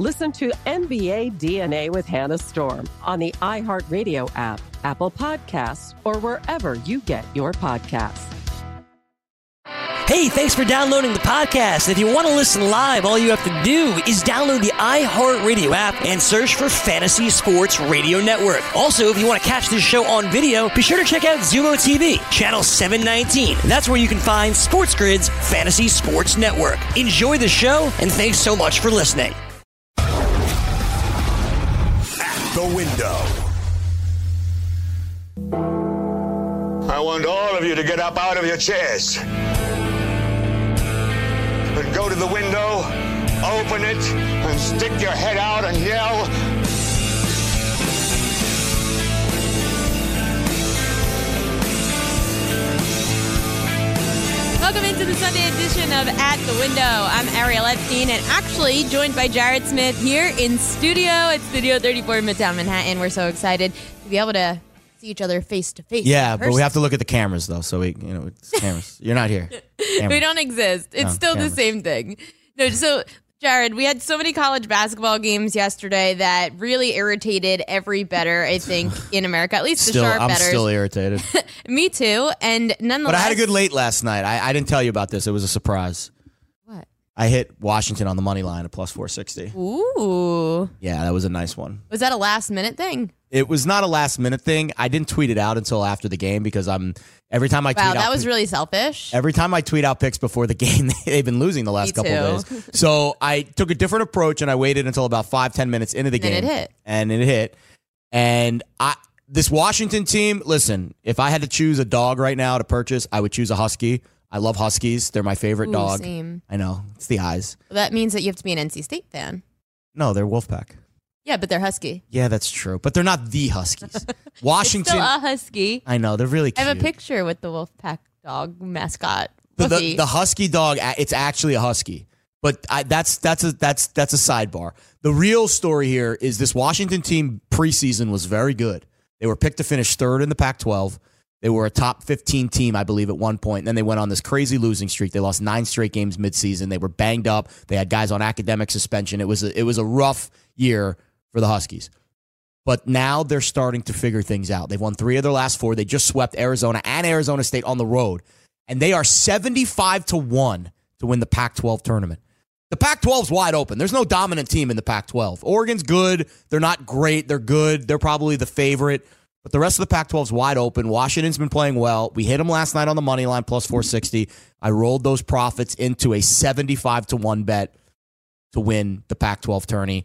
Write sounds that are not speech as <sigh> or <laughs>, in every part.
Listen to NBA DNA with Hannah Storm on the iHeartRadio app, Apple Podcasts, or wherever you get your podcasts. Hey, thanks for downloading the podcast. If you want to listen live, all you have to do is download the iHeartRadio app and search for Fantasy Sports Radio Network. Also, if you want to catch this show on video, be sure to check out Xumo TV, channel 719. That's where you can find Sports Grid's Fantasy Sports Network. Enjoy the show, and thanks so much for listening. The window. I want all of you to get up out of your chairs and go to the window, open it, and stick your head out and yell. Welcome into the Sunday edition of At the Window. I'm Ariel Epstein and actually joined by Jared Smith here in studio at Studio 34 in Midtown Manhattan. We're so excited to be able to see each other face to face. Yeah, but we have to look at the cameras though. So we, you know, it's cameras. You're not here. <laughs> we don't exist. It's No, still cameras. the same thing. No, so Jared, we had so many college basketball games yesterday that really irritated every better, I think, <laughs> in America. At least Still, the sharp I'm betters. still irritated. <laughs> Me too. And nonetheless, but I had a good late last night. I, I didn't tell you about this. It was a surprise. I hit Washington on the money line at plus 460. Ooh, Yeah, that was a nice one. was that a last minute thing? It was not a last minute thing. I didn't tweet it out until after the game because I'm every time I Wow, tweet out that was really selfish. every time I tweet out picks before the <laughs> game, they've been losing the last Me couple of days. So I took a different approach and I waited until about five ten minutes into the game. And it hit. and it hit. And I this Washington team. Listen, if I had to choose a dog right now to purchase, I would choose a husky. I love huskies. They're my favorite Ooh, dog. same. I know it's the eyes. That means that you have to be an NC State fan. No, they're Wolfpack. Yeah, but they're husky. Yeah, that's true. But they're not the Huskies. <laughs> Washington. Still a husky. I know they're really cute. I have a picture with the Wolfpack dog mascot. the, the, the husky dog it's actually a husky but I, that's that's a that's that's a sidebar the real story here is this washington team preseason was very good they were picked to finish third in the pac 12 they were a top 15 team i believe at one point and then they went on this crazy losing streak they lost nine straight games midseason they were banged up they had guys on academic suspension it was a, it was a rough year for the huskies but now they're starting to figure things out. They've won three of their last four. They just swept Arizona and Arizona State on the road. And they are 75 to 1 to win the Pac 12 tournament. The Pac 12's wide open. There's no dominant team in the Pac 12. Oregon's good. They're not great. They're good. They're probably the favorite. But the rest of the Pac 12 is wide open. Washington's been playing well. We hit them last night on the money line plus 460. I rolled those profits into a 75 to 1 bet to win the Pac 12 tourney.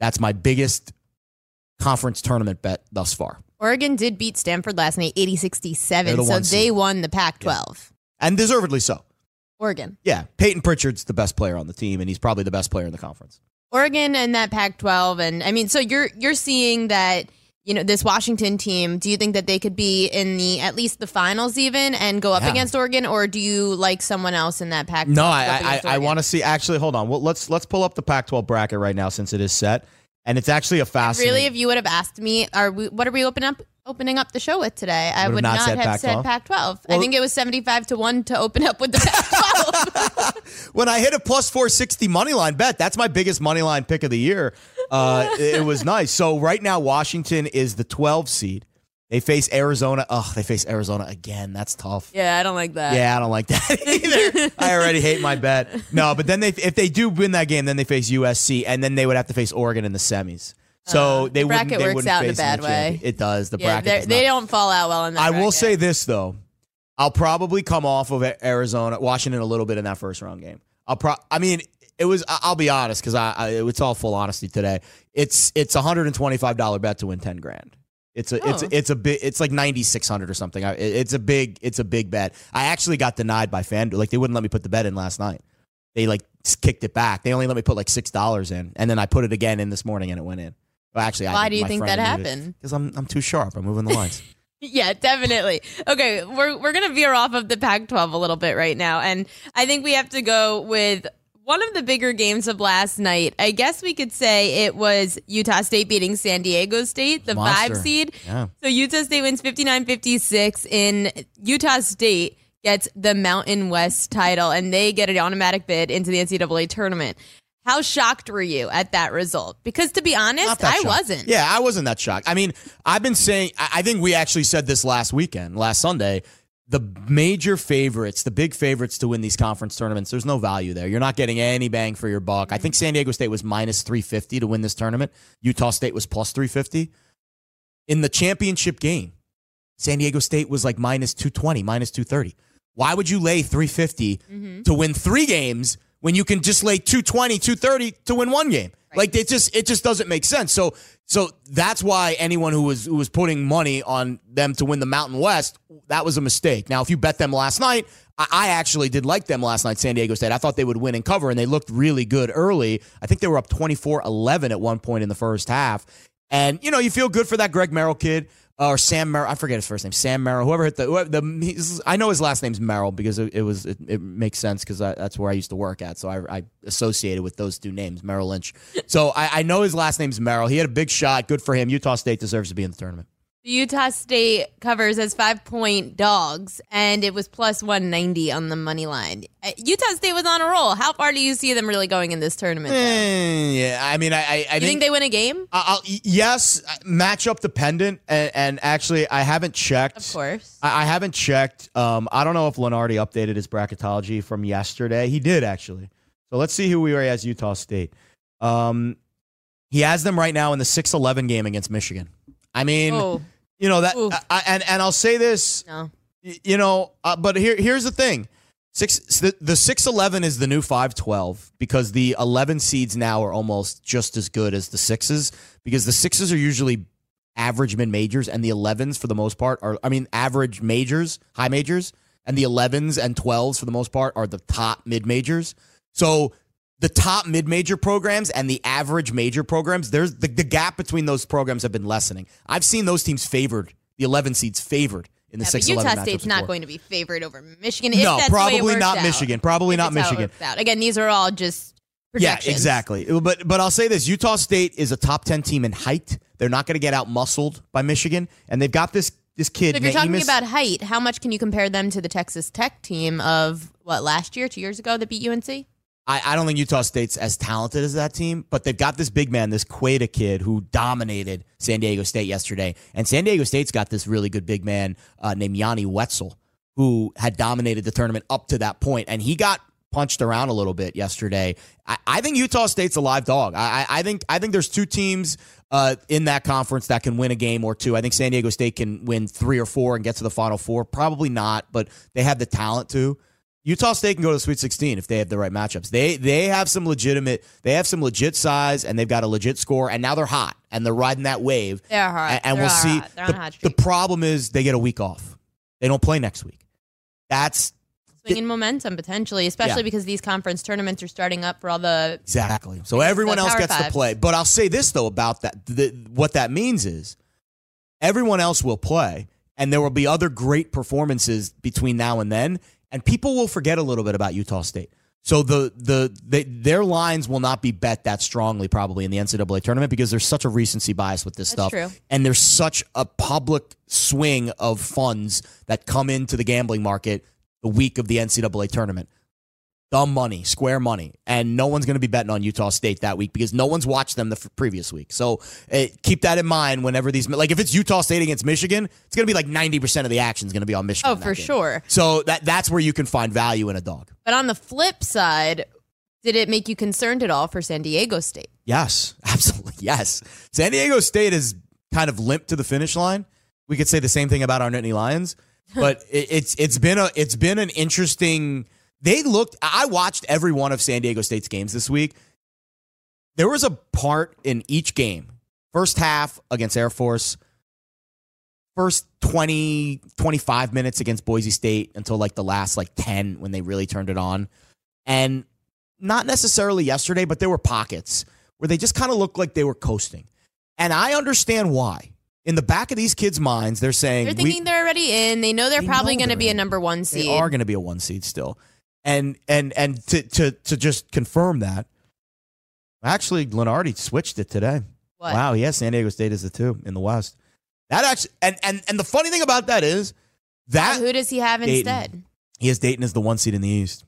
That's my biggest conference tournament bet thus far. Oregon did beat Stanford last night, 80 67. The So they seed. won the Pac 12. And deservedly so. Oregon. Yeah, Payton Pritchard's the best player on the team, and he's probably the best player in the conference. Oregon and that Pac 12. And I mean, so you're you're seeing that. You know this Washington team. Do you think that they could be in the at least the finals even and go up Yeah. against Oregon, or do you like someone else in that Pac? No, I I, I want to see. Actually, hold on. Well, let's let's pull up the Pac-12 bracket right now since it is set. and it's actually a fascinating. Really, if you would have asked me, are we, what are we opening up opening up the show with today? I Would would not have Pac-12? said Pac-12. I think it was seventy-five to one to open up with the Pac-12. <laughs> when I hit a plus 460 money line bet, that's my biggest money line pick of the year. Uh, it was <laughs> nice. So right now, Washington is the 12 seed. They face Arizona. Oh, they face Arizona again. That's tough. yeah, I don't like that. Yeah, I don't like that <laughs> either. I already hate my bet. No, but then they if they do win that game, then they face USC, and then they would have to face Oregon in the semis. So they Uh, the wouldn't. bracket They works wouldn't out in a bad way. It does. The Yeah, bracket. does they don't fall out well in that. I will say this though, I'll probably come off of Arizona, Washington a little bit in that first round game. I'll pro. I mean, it was. I'll be honest because I, I. It's all full honesty today. It's it's a hundred and twenty five dollar bet to win ten grand. It's a it's Oh. a, it's a big it's like ninety six hundred or something. I, it's a big it's a big bet. I actually got denied by FanDuel. Like they wouldn't let me put the bet in last night. They like kicked it back. They only let me put like six dollars in, and then I put it again in this morning, and it went in. Well, actually, I Why do you think that happened? Because I'm I'm too sharp. I'm moving the lines. <laughs> <laughs> Yeah, definitely. Okay, we're we're gonna veer off of the Pac-12 a little bit right now, and I think we have to go with one of the bigger games of last night. I guess we could say it was Utah State beating San Diego State, the Monster. five seed. Yeah. So Utah State wins 59-56 in Utah State gets the Mountain West title, and they get an automatic bid into the NCAA tournament. How shocked were you at that result? Because to be honest, I shocked. wasn't. Yeah, I wasn't that shocked. I mean, I've been saying, I think we actually said this last weekend, last Sunday. The major favorites, the big favorites to win these conference tournaments, there's no value there. You're not getting any bang for your buck. I think San Diego State was minus 350 to win this tournament. Utah State was plus 350. In the championship game, San Diego State was like minus 220, minus 230. Why would you lay 350 mm-hmm. to win three games when you can just lay 220, 230 to win one game? Like it just it just doesn't make sense. So so that's why anyone who was who was putting money on them to win the Mountain West, that was a mistake. Now, if you bet them last night, I, I actually did like them last night, San Diego State. I thought they would win and cover, and they looked really good early. I think they were up 24-11 at one point in the first half. And you know, you feel good for that Greg Merrill kid or Sam Merrill. I forget his first name. Sam Merrill. Whoever hit the, whoever, the I know his last name's Merrill because it, it was it, it makes sense because that's where I used to work at. So I, I associated with those two names, Merrill Lynch. So I, I know his last name's Merrill. He had a big shot. Good for him. Utah State deserves to be in the tournament. Utah State covers as five point dogs, and it was plus 190 on the money line. Uh, Utah State was on a roll. How far do you see them really going in this tournament? Eh, yeah, I mean, I, I, I you think they win a game? I'll, yes, matchup dependent, and, and actually, I haven't checked. Of course. I, I haven't checked. Um, I don't know if Lunardi updated his bracketology from yesterday. He did actually. So let's see who we are as Utah State. Um, he has them right now in the 6-11 game against Michigan. I mean, Oh. You know that, I, and and I'll say this, No. you know, uh, but here here's the thing. Six the, the 611 is the new 512 because the 11 seeds now are almost just as good as the sixes because the sixes are usually average mid majors and the 11s for the most part are I mean average majors, high majors, and the 11s and 12s for the most part are the top mid majors. So the top mid major programs and the average major programs, there's the, the gap between those programs have been lessening. I've seen those teams favored, the 11 seeds favored in the Yeah, 6 Utah State's not before. going to be favored over Michigan. No, that's the way it probably not out. Michigan. Probably If not it's how it Michigan. Again, these are all just Yeah, exactly. But but I'll say this: Utah State is a top ten team in height. They're not going to get out muscled by Michigan, and they've got this this kid. So if you're talking about height, how much can you compare them to the Texas Tech team of what last year, two years ago, that beat UNC? I, I don't think Utah State's as talented as that team, but they've got this big man, this Queta kid, who dominated San Diego State yesterday. And San Diego State's got this really good big man uh, named Yanni Wetzell, who had dominated the tournament up to that point, and he got punched around a little bit yesterday. I, I think Utah State's a live dog. I, I think I think there's two teams uh, in that conference that can win a game or two. I think San Diego State can win three or four and get to the Final Four. Probably not, but they have the talent to. Utah State can go to the Sweet 16 if they have the right matchups. They they have some legitimate, they have some legit size, and they've got a legit score, and now they're hot and they're riding that wave. They're hot. And, and They're we'll see. hot. They're on The, the problem is they get a week off. They don't play next week. That's Swinging momentum potentially, especially Yeah. because these conference tournaments are starting up for all the. Exactly. So everyone else gets to play. But I'll say this though about that: the, what that means is everyone else will play, and there will be other great performances between now and then, and people will forget a little bit about Utah State. So the the they, their lines will not be bet that strongly probably in the NCAA tournament because there's such a recency bias with this That's stuff, true. and there's such a public swing of funds that come into the gambling market the week of the NCAA tournament. Dumb money, square money, and no one's going to be betting on Utah State that week because no one's watched them the f- previous week. So uh, keep that in mind whenever these like if it's Utah State against Michigan, it's going to be like ninety percent of the action is going to be on Michigan. Oh, for game. sure. So that that's where you can find value in a dog. But on the flip side, did it make you concerned at all for San Diego State? Yes, <laughs> absolutely. Yes. San Diego State is kind of limped to the finish line. We could say the same thing about our Nittany Lions, <laughs> but it, it's it's been a it's been an interesting. They looked. I watched every one of San Diego State's games this week. There was a part in each game. First half against Air Force. First 20, 25 minutes against Boise State until like the last like 10 when they really turned it on. And not necessarily yesterday, but there were pockets where they just kind of looked like they were coasting. And I understand why. In the back of these kids' minds, they're saying They're thinking they're already in. They know they're They probably going to be a number one seed. they are going to be a one seed still. And and and to to to just confirm that, actually, Lunardi switched it today. What? Wow, he has San Diego State is the two in the West. That actually, and and and the funny thing about that is that Who does he have Dayton. instead? he has Dayton as the one seed in the East.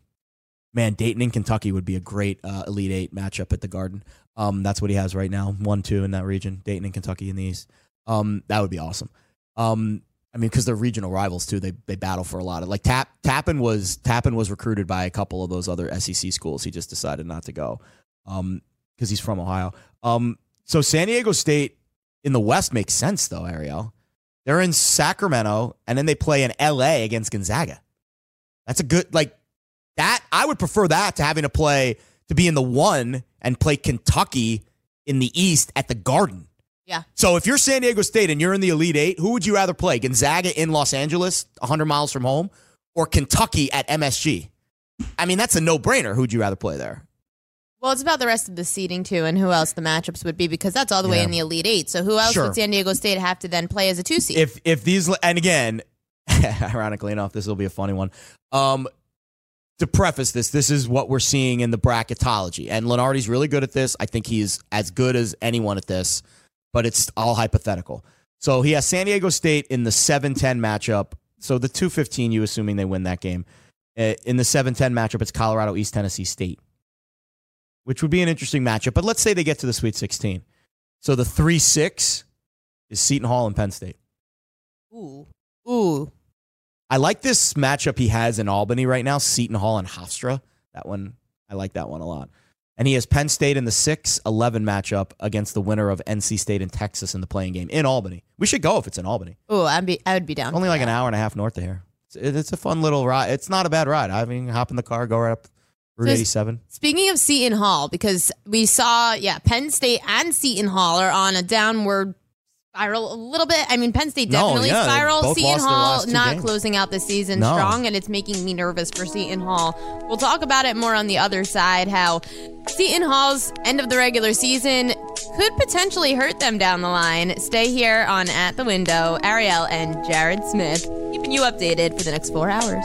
Man, Dayton and Kentucky would be a great uh, Elite Eight matchup at the Garden. Um, that's what he has right now, one two in that region. Dayton and Kentucky in the East. Um, that would be awesome. Um, I mean, because they're regional rivals too. They they battle for a lot of like Tap Toppin was Toppin was recruited by a couple of those other SEC schools. He just decided not to go um, because he's from Ohio. Um, so San Diego State in the West makes sense though, Ariel. They're in Sacramento and then they play in LA against Gonzaga. That's a good like that. I would prefer that to having to play to be in the one and play Kentucky in the East at the Garden. Yeah. So if you're San Diego State and you're in the Elite Eight, who would you rather play? Gonzaga in Los Angeles, 100 miles from home, or Kentucky at MSG? I mean, that's a no brainer. Who'd you rather play there? Well, it's about the rest of the seeding too, and who else the matchups would be because that's all the way in the Elite Eight. So who else Sure. would San Diego State have to then play as a two seed? If if these and again, <laughs> ironically enough, this will be a funny one. Um, to preface this, this is what we're seeing in the bracketology, and Lunardi's really good at this. I think he's as good as anyone at this, but it's all hypothetical. So he has San Diego State in the 7-10 matchup. So the 215, you assuming they win that game. Uh, in the 7-10 matchup, it's Colorado East Tennessee State, which would be an interesting matchup. But let's say they get to the Sweet 16. So the 3-6 is Seton Hall and Penn State. Ooh, ooh, I like this matchup he has in Albany right now, Seton Hall and Hofstra. That one, I like that one a lot. And he has Penn State in the 6 11 matchup against the winner of NC State and Texas in the playing game in Albany. We should go if it's in Albany. Oh, I'd be, I would be down. Only like that. an hour and a half north of here. It's, it's a fun little ride. It's not a bad ride. I mean, hop in the car, go right up Route Just- 87. Speaking of Seton Hall, because we saw, yeah, Penn State and Seton Hall are on a downward spiral a little bit. I mean, Penn State No, definitely yeah, they spiral. Seton Hall not games. closing out the season No. strong, and it's making me nervous for Seton Hall. We'll talk about it more on the other side. How Seton Hall's end of the regular season could potentially hurt them down the line. Stay here on At the Window. Ariel and Jared Smith keeping you updated for the next four hours.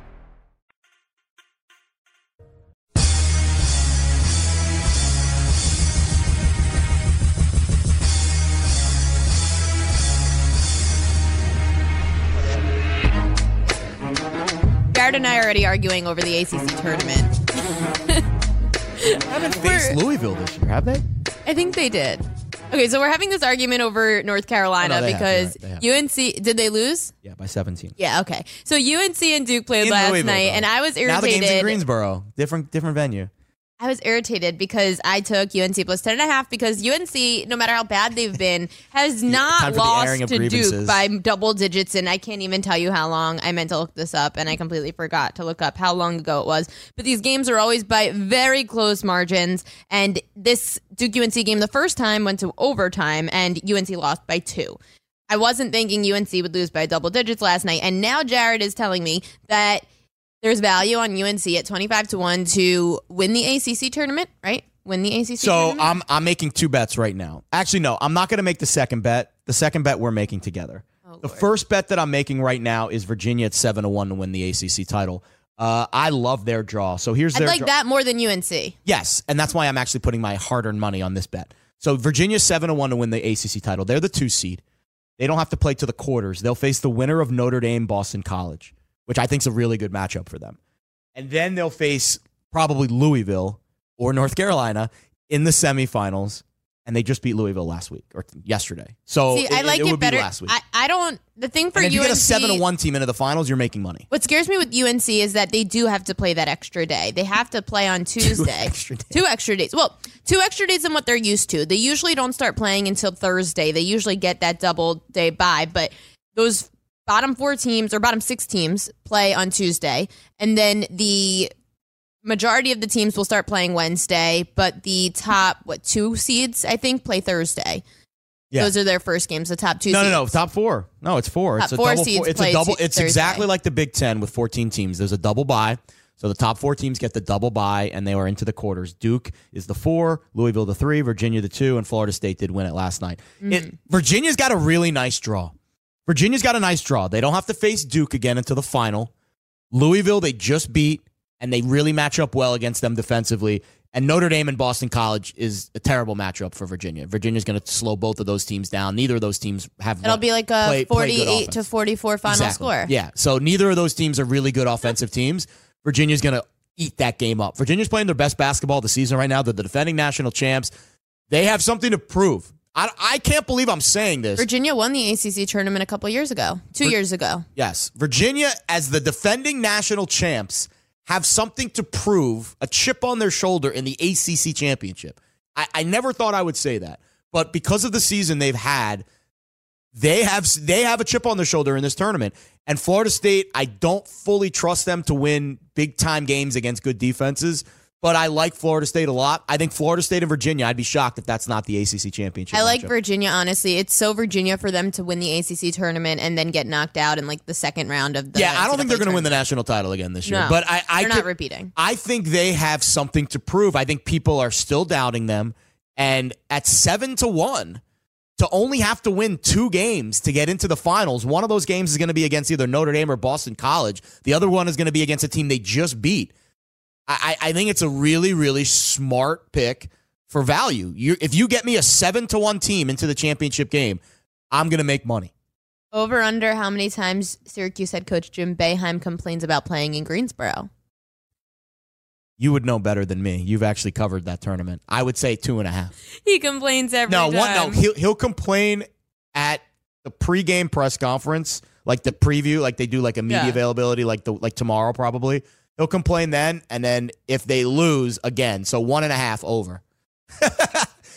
Jared and I are already arguing over the ACC tournament. <laughs> haven't faced Louisville this year, have they? I think they did. Okay, so we're having this argument over North Carolina Oh, no, they have, because you're right, they have. UNC did they lose? Yeah, by 17. Yeah, okay. So UNC and Duke played In last Louisville, night, though. and I was irritated. Now the game's in. Greensboro. Different different venue. I was irritated because I took UNC plus 10 and a half because UNC, no matter how bad they've been, has not time for the lost to Duke by double digits. And I can't even tell you how long. I meant to look this up and I completely forgot to look up how long ago it was. But these games are always by very close margins. And this Duke UNC game, the first time, went to overtime and UNC lost by two. I wasn't thinking UNC would lose by double digits last night. And now Jared is telling me that there's value on UNC at 25 to 1 to win the ACC tournament, right? Win the ACC So tournament. I'm I'm making two bets right now. Actually, no, I'm not going to make the second bet. The second bet we're making together. Oh, the first bet that I'm making right now is Virginia at seven to one to win the ACC title. Uh, I love their draw. So here's I'd like draw. that more than UNC. Yes, and that's why I'm actually putting my hard-earned money on this bet. So Virginia seven to one to win the ACC title. They're the two seed. They don't have to play to the quarters. They'll face the winner of Notre Dame Boston College, which I think is a really good matchup for them. And then they'll face probably Louisville or North Carolina in the semifinals. And they just beat Louisville last week or yesterday. So See, I like it, would better. be last week. I, I don't. The thing for and if UNC, you get a seven to one team into the finals, you're making money. what scares me with UNC is that they do have to play that extra day. They have to play on <laughs> Tuesday. two, extra days. Two extra days. Well, two extra days than what they're used to. They usually don't start playing until Thursday. They usually get that double day bye, but those bottom four teams or bottom six teams play on Tuesday, and then the majority of the teams will start playing Wednesday, but the top what two seeds I think play Thursday. Yeah. Those are their first games. The top two. No, no, seeds. no. Top four. No, it's four. Top it's a four double. seeds It's a double. It's Thursday. exactly like the Big Ten with 14 teams. There's a double bye. So the top four teams get the double bye, and they are into the quarters. Duke is the four, Louisville the three, Virginia the two, and Florida State did win it last night. Mm-hmm. It, Virginia's got a really nice draw. Virginia's got a nice draw. They don't have to face Duke again until the final. Louisville they just beat, and they really match up well against them defensively. And Notre Dame and Boston College is a terrible matchup for Virginia. Virginia's going to slow both of those teams down. Neither of those teams have. It'll be like a play- play 48 to 44 final Exactly. score. Yeah. So neither of those teams are really good offensive teams. Virginia's going to eat that game up. Virginia's playing their best basketball of the season right now. They're the defending national champs. They have something to prove. I, I can't believe I'm saying this. Virginia won the ACC tournament a couple years ago, two years ago. Yes. Virginia, as the defending national champs, have something to prove, a chip on their shoulder in the ACC championship. I, I never thought I would say that. But because of the season they've had, they have they have a chip on their shoulder in this tournament. And Florida State, I don't fully trust them to win big time games against good defenses. But I like Florida State a lot. I think Florida State and Virginia. I'd be shocked if that's not the ACC championship. I like matchup. Virginia, honestly. It's so Virginia for them to win the ACC tournament and then get knocked out in like the second round of the. yeah, I don't think they're going to win the national title again this year. No, but I, I they're not repeating. I think they have something to prove. I think people are still doubting them, and at seven to one. To only have to win two games to get into the finals. One of those games is going to be against either Notre Dame or Boston College. The other one is going to be against a team they just beat. I, I I think it's a really, really smart pick for value. you if you get me a seven to one team into the championship game, I'm going to make money. Over under how many times Syracuse head coach Jim Boeheim complains about playing in Greensboro? You would know better than me. You've actually covered that tournament. I would say two and a half. He complains every No, time. one, no, he'll he'll complain at the pregame press conference, like the preview, like they do like a media Yeah. availability, like the like tomorrow probably. He'll complain then, and then if they lose again, so one and a half over, <laughs>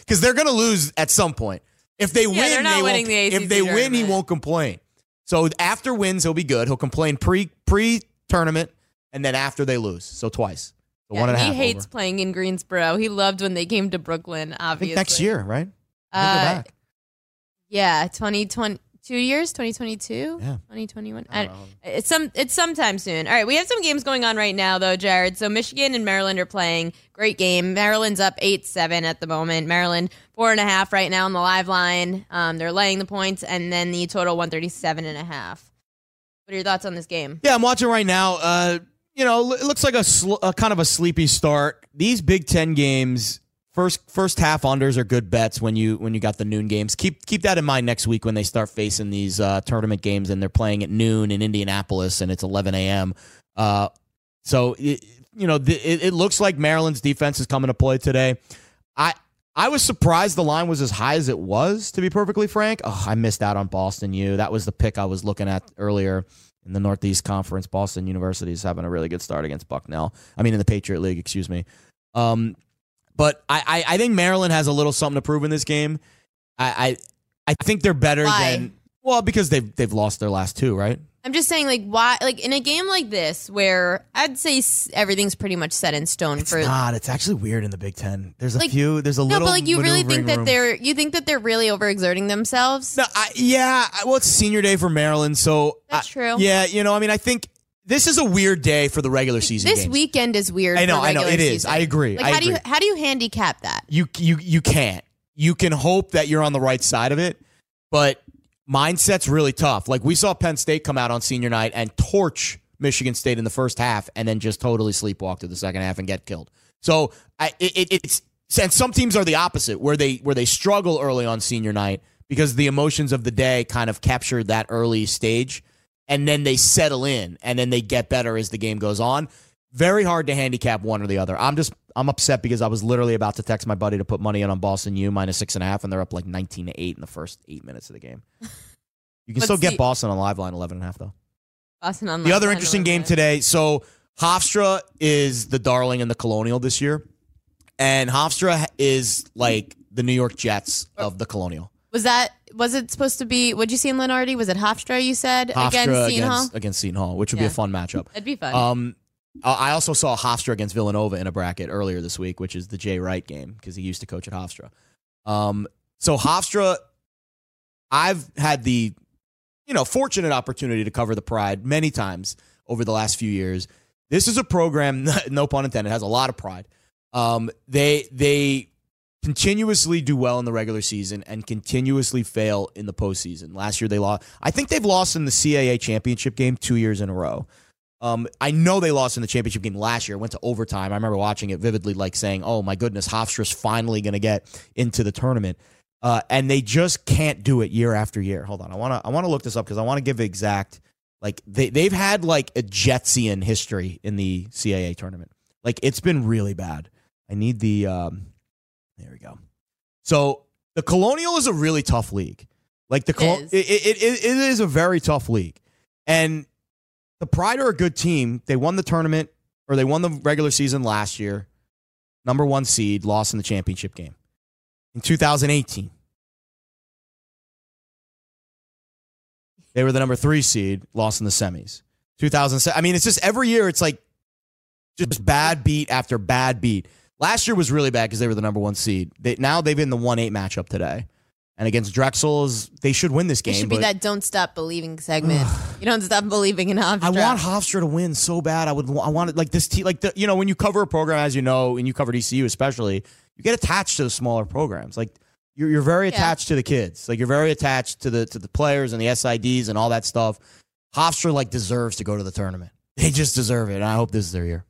because they're gonna lose at some point. If they win, they're not winning won't, the if they win, he won't complain. So after wins, he'll be good. He'll complain pre pre tournament, and then after they lose, so twice. So Yeah, one and a he half hates over. playing in Greensboro. He loved when they came to Brooklyn. I Obviously, think next year, right? Uh, back. Yeah, 2020 two years, 2022, Yeah. 2021. I it's some it's sometime soon. All right, we have some games going on right now though, Jared. So Michigan and Maryland are playing. Great game. Maryland's up eight seven at the moment. Maryland four and a half right now on the live line. Um, they're laying the points, and then the total 137 and a half. What are your thoughts on this game? Yeah, I'm watching right now. Uh, you know, it looks like a, sl- a kind of a sleepy start. These Big Ten games, first first half unders are good bets when you when you got the noon games. Keep keep that in mind next week when they start facing these uh, tournament games and they're playing at noon in Indianapolis and it's 11 a.m. Uh, so it, you know, the, it, it looks like Maryland's defense is coming to play today. I. I was surprised the line was as high as it was, to be perfectly frank. Oh, I missed out on Boston U. That was the pick I was looking at earlier in the Northeast Conference. Boston University is having a really good start against Bucknell. I mean, in the Patriot League, excuse me. Um, but I, I, I think Maryland has a little something to prove in this game. I, I, I think they're better Why? than well because they've they've lost their last two, right? I'm just saying, like, why? Like in a game like this, where I'd say everything's pretty much set in stone It's for not. It's actually weird in the Big Ten. There's a Like, few. There's a no, little. No, but like you really think that room. they're you think that they're really overexerting themselves? No, I, yeah. Well, it's senior day for Maryland, so That's I- true. Yeah, you know, I mean, I think this is a weird day for the regular season. This games. weekend is weird. I know, I know, it is. season. I agree, Like, I how do you agree. how do you handicap that? you you you can't. You can hope that you're on the right side of it, but mindset's really tough. Like we saw Penn State come out on senior night and torch Michigan State in the first half, and then just totally sleepwalk to the second half and get killed. So I, it, it, it's and some teams are the opposite, where they where they struggle early on senior night because the emotions of the day kind of captured that early stage, and then they settle in, and then they get better as the game goes on. Very hard to handicap one or the other. I'm just I'm upset because I was literally about to text my buddy to put money in on Boston U minus six and a half, and they're up like 19 to eight in the first eight minutes of the game. <laughs> You can still get. Boston on live line 11 and a half though. Boston on The other interesting game today. So Hofstra is the darling in the Colonial this year, and Hofstra is like the New York Jets of the Colonial. Was that was it supposed to be? What'd you see in Lunardi? Was it Hofstra? You said Hofstra against Seton Hall. against, Seton Hall, which would be a fun matchup. That'd be fun. Um, I I also saw Hofstra against Villanova in a bracket earlier this week, which is the Jay Wright game because he used to coach at Hofstra. Um, so Hofstra, I've had the, you know, fortunate opportunity to cover the Pride many times over the last few years. This is a program, <laughs> no pun intended, has a lot of pride. Um, they they continuously do well in the regular season and continuously fail in the postseason. Last year they lost. I think they've lost in the CAA championship game two years in a row. Um, I know they lost in the championship game last year. Went to overtime. I remember watching it vividly, like saying, "Oh my goodness, Hofstra's finally going to get into the tournament," uh, and they just can't do it year after year. Hold on, I want to I want to look this up because I want to give exact. Like they they've had like a Jetsian history in the CAA tournament. Like it's been really bad. I need the um, there we go. So the Colonial is a really tough league. Like the Col- is. it, it, it, it is a very tough league, and the Pride are a good team. They won the tournament or they won the regular season last year. Number one seed, lost in the championship game in 2018. They were the number three seed, lost in the semis. 2007. I mean, it's just every year. It's like Just bad beat after bad beat. Last year was really bad because they were the number one seed. They, now they've been the one eight matchup today, and against Drexel's, they should win this game. It should be but that "Don't Stop Believing" segment. <sighs> you don't stop believing in Hofstra. I want Hofstra to win so bad. I would. I wanted like this team. Like the you know when you cover a program as you know, and you cover DCU especially, you get attached to the smaller programs. Like you're you're very Yeah. attached to the kids. Like you're very attached to the to the players and the SIDs and all that stuff. Hofstra like deserves to go to the tournament. They just deserve it. And I hope this is their year.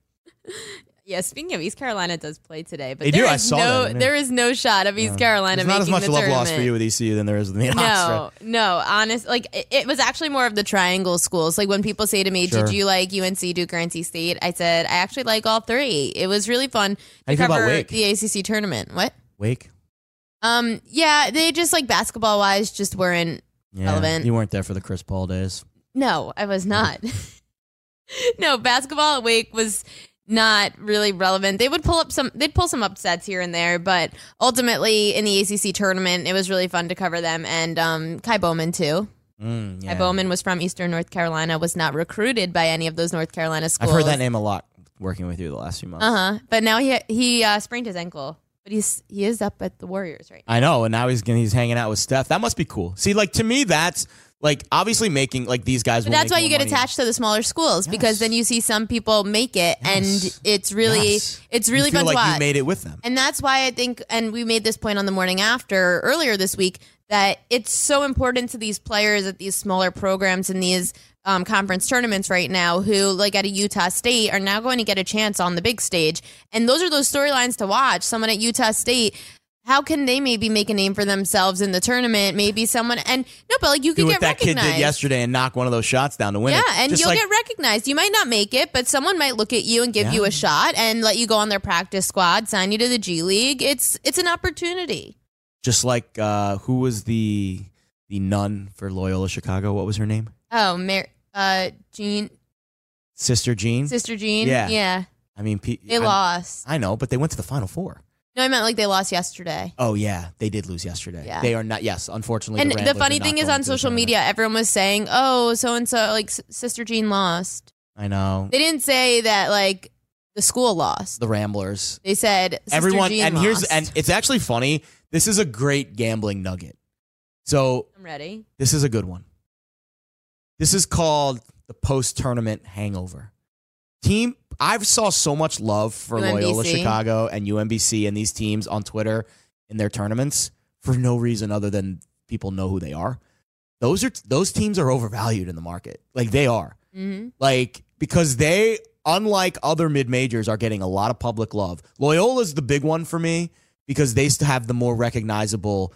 <laughs> Yeah, speaking of East Carolina, does play today, but They there do, I is saw no, that, I there is no shot of East Carolina There's not as much love lost for you with ECU than there is with me No, Hofstra. no, honest. Like it, it was actually more of the triangle schools. Like when people say to me, Sure. "Did you like UNC, Duke, or NC State?" I said, "I actually like all three. It was really fun How you to feel about cover the ACC tournament." What? Wake. Um, yeah, they just like basketball wise, just weren't Yeah, relevant. you weren't there for the Chris Paul days. No, I was not. <laughs> no, basketball at Wake was not really relevant. They would pull up some they'd pull some upsets here and there, but ultimately in the ACC tournament, it was really fun to cover them and um Ky Bowman too. Mm, Ky Bowman was from Eastern North Carolina, was not recruited by any of those North Carolina schools. I've heard that name a lot working with you the last few months. Uh-huh. But now he he uh, sprained his ankle. But he's he is up at the Warriors right I know, and now he's he's hanging out with Steph. That must be cool. See, like to me, that's like obviously making like these guys. But that's why you get money. attached to the smaller schools because then you see some people make it, and it's really Yes. it's really you feel fun like to watch. you made it with them. And that's why I think, and we made this point on the morning after earlier this week, that it's so important to these players at these smaller programs and these um, conference tournaments right now who, like at a Utah State, are now going to get a chance on the big stage. And those are those storylines to watch. Someone at Utah State. How can they maybe make a name for themselves in the tournament? Maybe someone and no, but like you could what get that kid recognized. did yesterday and knock one of those shots down to win Yeah, it. and Just you'll like- get recognized. You might not make it, but someone might look at you and give Yeah. you a shot and let you go on their practice squad, sign you to the G League. It's it's an opportunity. just like uh, who was the the nun for Loyola Chicago? What was her name? Oh, Mar- uh, Jean, Sister Jean. Sister Jean. Yeah. yeah. I mean, P- They I'm- lost. I know, but they went to the Final Four. No, I meant like they lost yesterday. Oh yeah, they did lose yesterday. Yeah. They are not. Yes, unfortunately. And the, the, funny thing is, on social media, everyone was saying, "Oh, so and so, like S- Sister Jean lost." I know They didn't say that like the school lost. the Ramblers. They said Sister Everyone, Jean and here's and it's actually funny. This is a great gambling nugget. So I'm ready. This is a good one. This is called the post tournament hangover. Team, I've saw so much love for Loyola Chicago and UMBC and these teams on Twitter in their tournaments for no reason other than people know who they are. Those are those teams are overvalued in the market. Like they are. Mm-hmm. Like because they unlike other mid majors are getting a lot of public love. Loyola's the big one for me because they still have the more recognizable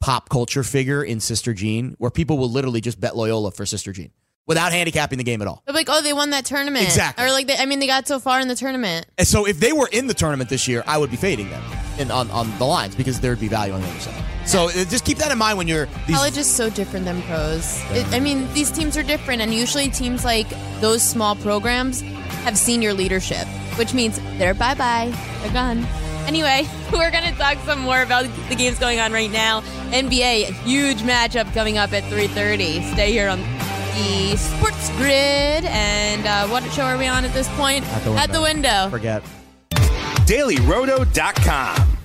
pop culture figure in Sister Jean where people will literally just bet Loyola for Sister Jean without handicapping the game at all. They're like, oh, they won that tournament. Exactly. Or like, they, I mean, they got so far in the tournament. And so if they were in the tournament this year, I would be fading them in, on, on the lines because there would be value on the other side. So uh, just keep that in mind when you're these College is so different than pros. It, I mean, these teams are different, and usually teams like those small programs have senior leadership, which means they're bye bye, they're gone. Anyway, <laughs> we're gonna talk some more about the games going on right now. NBA, a huge matchup coming up at 3:30. Stay here on the Sports Grid, and uh, what show are we on at this point? At the window. At the window. forget. DailyRoto.com.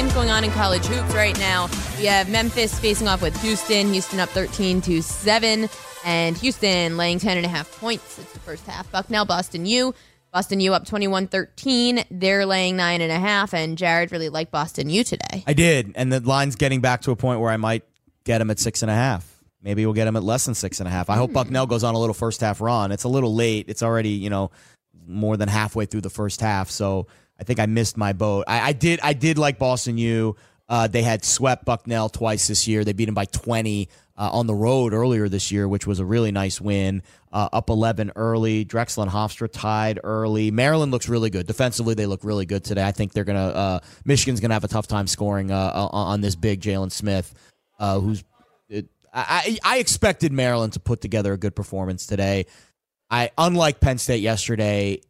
Games going on in college hoops right now. We have Memphis facing off with Houston. Houston up 13 to 7, and Houston laying 10 and a half points. It's the first half. Bucknell, Boston U. Boston U up 21 13. They're laying nine and a half, and Jared really liked Boston U today. I did, and the line's getting back to a point where I might get him at six and a half. Maybe we'll get him at less than six and a half. I hope Bucknell hmm. goes on a little first half run. It's a little late. It's already you know more than halfway through the first half, so I think I missed my boat. I, I did. I did like Boston U. Uh, they had swept Bucknell twice this year. They beat them by 20 uh, on the road earlier this year, which was a really nice win. Uh, up 11 early. Drexel and Hofstra tied early. Maryland looks really good. Defensively, they look really good today. I think they're going to, uh, Michigan's going to have a tough time scoring uh, on this big Jalen Smith, uh, who's, it, I, I expected Maryland to put together a good performance today. I, unlike Penn State yesterday,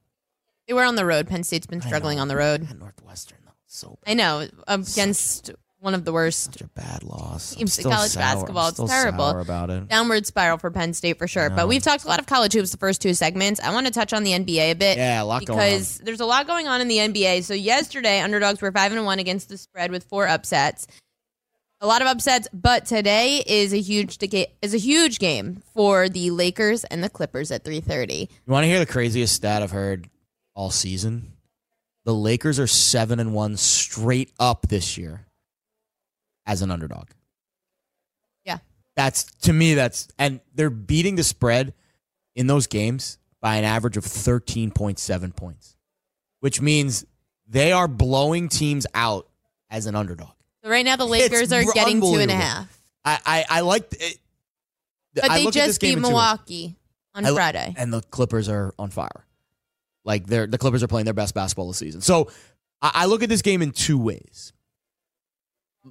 They were on the road. Penn State's been struggling on the road. Northwestern, though, so I know against one of the worst such a bad loss. I'm teams in still college sour. basketball. I'm It's still terrible. sour about it. Downward spiral for Penn State for sure. But we've talked a lot of college hoops the first two segments. I want to touch on the NBA a bit. Yeah, a lot going because there's a lot going on in the NBA. So yesterday, underdogs were five and one against the spread with four upsets. A lot of upsets, but today is a huge deca- is a huge game for the Lakers and the Clippers at 3:30. You want to hear the craziest stat I've heard all season? The Lakers are seven and one straight up this year as an underdog. Yeah. That's to me. That's and they're beating the spread in those games by an average of thirteen point seven points, which means they are blowing teams out as an underdog. So right now the Lakers It's are getting two and a half. I I, I like it. But I they look at this just game beat in two ways. Milwaukee on I Friday. and the Clippers are on fire. Like they're the Clippers are playing their best basketball this season. So I, I look at this game in two ways.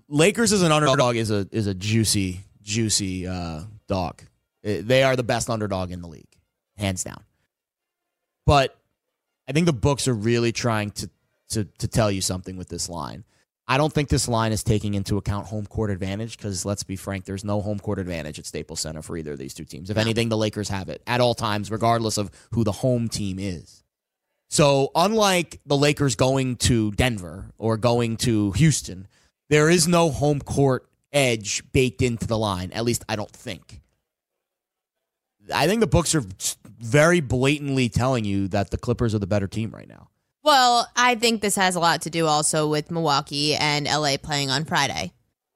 Lakers as an underdog is a is a juicy juicy uh, dog. Eh, They are the best underdog in the league, hands down. But I think the books are really trying to to to tell you something with this line. I don't think this line is taking into account home court advantage because let's be frank, there's no home court advantage at Staples Center for either of these two teams. If anything, the Lakers have it at all times, regardless of who the home team is. So, unlike the Lakers going to Denver or going to Houston, there is no home court edge baked into the line. At least, I don't think. I think the books are very blatantly telling you that the Clippers are the better team right now. Well, I think this has a lot to do also with Milwaukee and LA playing on Friday.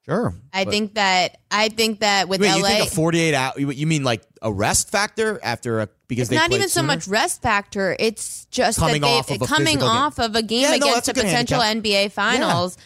Sure. I think that I think that with Wait, LA, you think a 48 out? You mean like a rest factor after a because it's they not even so much rest factor. It's just Coming that they off of a coming physical game. off of a game Yeah, against that's a potential handicap. NBA Finals.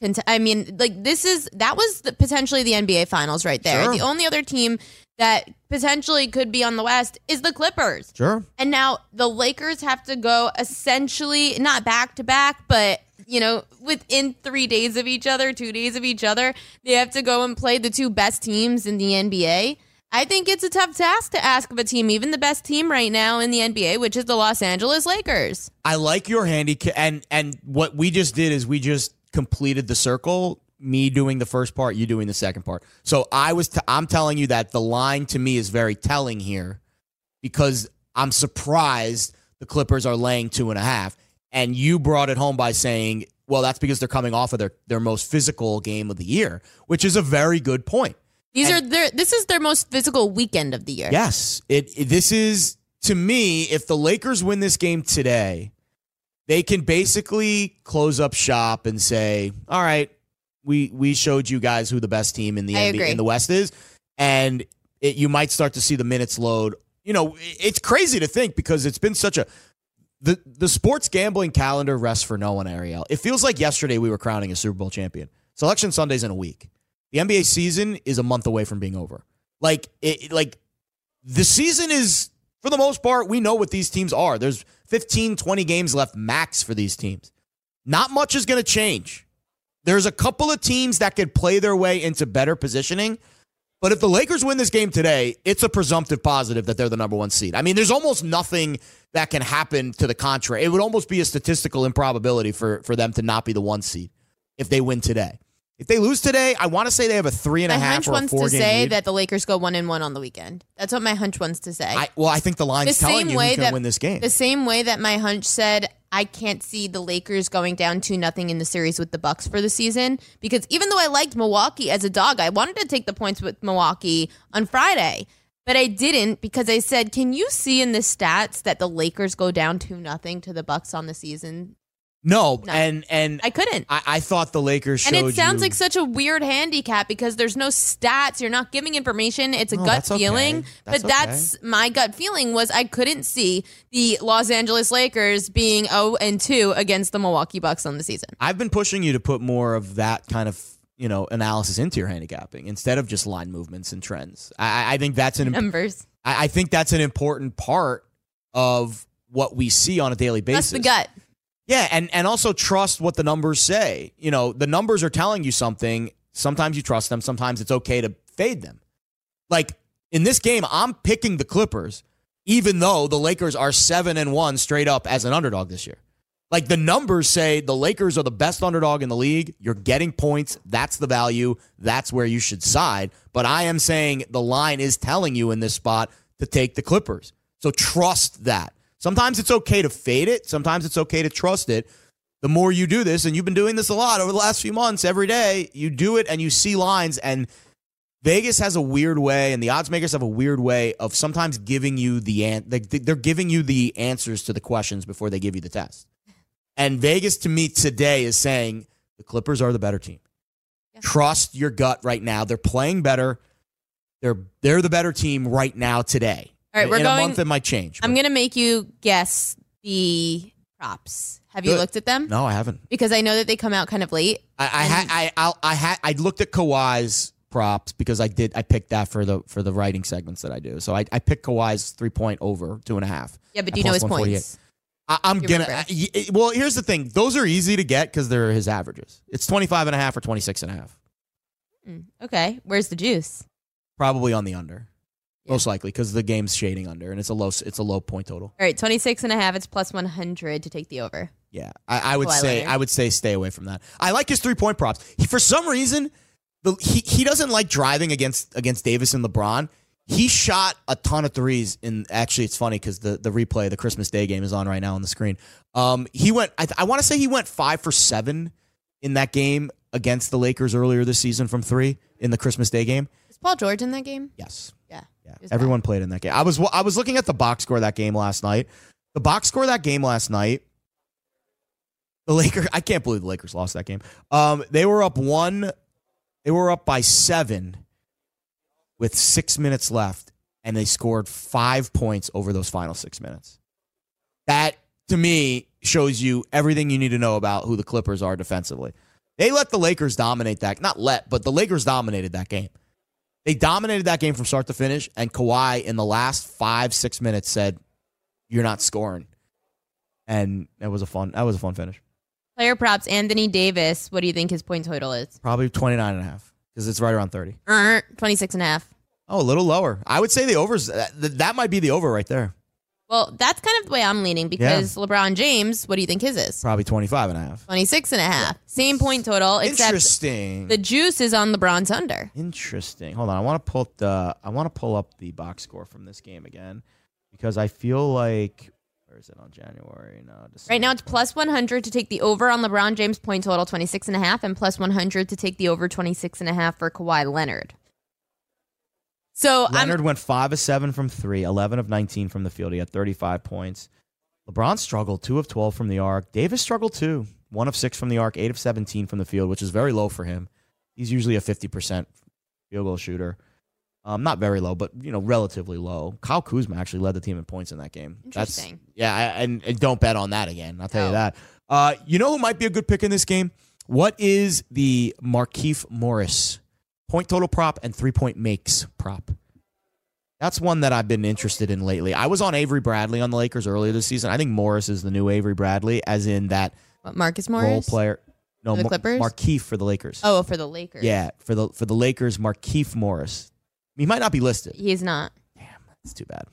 cont- I mean, like this is that was the, potentially the NBA Finals right there. Sure. The only other team that potentially could be on the West is the Clippers. Sure. And now the Lakers have to go essentially not back to back, but you know, within three days of each other, two days of each other, they have to go and play the two best teams in the NBA. I think it's a tough task to ask of a team, even the best team right now in the NBA, which is the Los Angeles Lakers. I like your handicap, and and what we just did is we just completed the circle. Me doing the first part, you doing the second part. So I was, I'm telling you that the line to me is very telling here, because I'm surprised the Clippers are laying two and a half, and you brought it home by saying, well, that's because they're coming off of their their most physical game of the year, which is a very good point. These are their this is their most physical weekend of the year. Yes, it, it- This is to me. If the Lakers win this game today, they can basically close up shop and say, "All right, we we showed you guys who the best team in the NBA in the West is," and it, you might start to see the minutes load. You know, it's crazy to think because it's been such a the the sports gambling calendar rests for no one, Ariel. It feels like yesterday we were crowning a Super Bowl champion. Selection Sunday's in a week. The NBA season is a month away from being over. Like it, like the season is for the most part we know what these teams are. There's 15 20 games left max for these teams. Not much is going to change. There's a couple of teams that could play their way into better positioning. But if the Lakers win this game today, it's a presumptive positive that they're the number one seed. I mean, there's almost nothing that can happen to the contrary. It would almost be a statistical improbability for, for them to not be the one seed if they win today. If they lose today, I want to say they have a three and a My half hunch or a wants to say lead. that the Lakers go one and one on the weekend. That's what my hunch wants to say. I, well, I think the line's telling you who's going to win this game. The same way that my hunch said I can't see the Lakers going down two nothing in the series with the Bucks for the season because even though I liked Milwaukee as a dog, I wanted to take the points with Milwaukee on Friday. But I didn't because I said, "Can you see in the stats that the Lakers go down two nothing to the Bucks on the season?" No, and and I couldn't. I, I thought the Lakers showed And it sounds you- like such a weird handicap because there's no stats. You're not giving information. It's a No, gut that's okay. feeling. That's but that's my gut feeling was I couldn't see the Los Angeles Lakers being 0 and 2 against the Milwaukee Bucks on the season. I've been pushing you to put more of that kind of you know analysis into your handicapping instead of just line movements and trends. I, I think that's an Numbers. I, I think that's an important part of what we see on a daily basis. That's the gut. Yeah, and and also trust what the numbers say. You know, the numbers are telling you something. Sometimes you trust them. Sometimes it's okay to fade them. Like in this game, I'm picking the Clippers, even though the Lakers are seven and one straight up as an underdog this year. Like the numbers say, the Lakers are the best underdog in the league. You're getting points. That's the value. That's where you should side. But I am saying the line is telling you in this spot to take the Clippers. So trust that. Sometimes it's okay to fade it. Sometimes it's okay to trust it. The more you do this, and you've been doing this a lot over the last few months, every day, you do it and you see lines. And Vegas has a weird way, and the odds makers have a weird way of sometimes giving you the an- they- they're giving you the answers to the questions before they give you the test. And Vegas to me today is saying the Clippers are the better team. Trust your gut right now. They're playing better. They're they're the better team right now today. All right, we're in going- a month it might change. I'm going to make you guess the props. Have you Good. looked at them? No, I haven't. Because I know that they come out kind of late. I I had I I, I had I looked at Kawhi's props because I did I picked that for the for the writing segments that I do. So I, I picked Kawhi's three point over two and a half. Yeah, but do you know his 148. points? I, I'm gonna. remember? I- y- well, here's the thing. Those are easy to get because they're his averages. It's 25 and a half or 26 and a half. Mm, Okay, where's the juice? Probably on the under. Most likely because the game's shading under and it's a low it's a low point total. All right, 26 and a half. It's plus 100 to take the over. Yeah, I, I would Kawhi say Leonard. I would say stay away from that. I like his three point props. He, for some reason, the, he he doesn't like driving against against Davis and LeBron. He shot a ton of threes. And actually, it's funny because the the replay, the Christmas Day game, is on right now on the screen. Um, he went. I, I want to say he went five for seven in that game against the Lakers earlier this season from three in the Christmas Day game. Paul George in that game? Yes. Yeah. Yeah, everyone played in that game. I was I was looking at the box score of that game last night. The box score of that game last night. The Lakers. I can't believe the Lakers lost that game. Um, they were up one. They were up by seven, with six minutes left, and they scored five points over those final six minutes. That to me shows you everything you need to know about who the Clippers are defensively. They let the Lakers dominate that. Not let, but the Lakers dominated that game. They dominated that game from start to finish, and Kawhi in the last five, six minutes said, You're not scoring. And that was a fun that was a fun finish. Player props, Anthony Davis. What do you think his point total is? Probably 29 and a half. Because it's right around 30. Er, 26 and a half. Oh, a little lower. I would say the overs that, that might be the over right there. Well, that's kind of the way I'm leaning because LeBron James, what do you think his is? Probably 25 and a half. 26 and a half. Same point total, except Interesting. the juice is on LeBron's under. Interesting. Hold on. I want to pull up the I want to pull up the box score from this game again because I feel like where is it on January? No, December. Right now it's plus 100 to take the over on LeBron James point total 26 and a half and plus 100 to take the over 26 and a half for Kawhi Leonard. So Leonard I'm went 5 of 7 from 3, 11 of 19 from the field. He had 35 points. LeBron struggled 2 of 12 from the arc. Davis struggled too. 1 of 6 from the arc, 8 of 17 from the field, which is very low for him. He's usually a 50% field goal shooter. Um, not very low, but you know, relatively low. Kyle Kuzma actually led the team in points in that game. Interesting. That's, yeah, I- and, and don't bet on that again. I'll tell you that. Uh, you know who might be a good pick in this game? What is the Markieff Morris point total prop and three point makes prop? That's one that I've been interested in lately. I was on Avery Bradley on the Lakers earlier this season. I think Morris is the new Avery Bradley, as in that what, Marcus role Morris? player. No, For the Mar- Clippers? Markieff for the Lakers. Oh, for the Lakers. Yeah, for the for the Lakers, Markieff Morris. He might not be listed. He's not. Damn, it's too bad.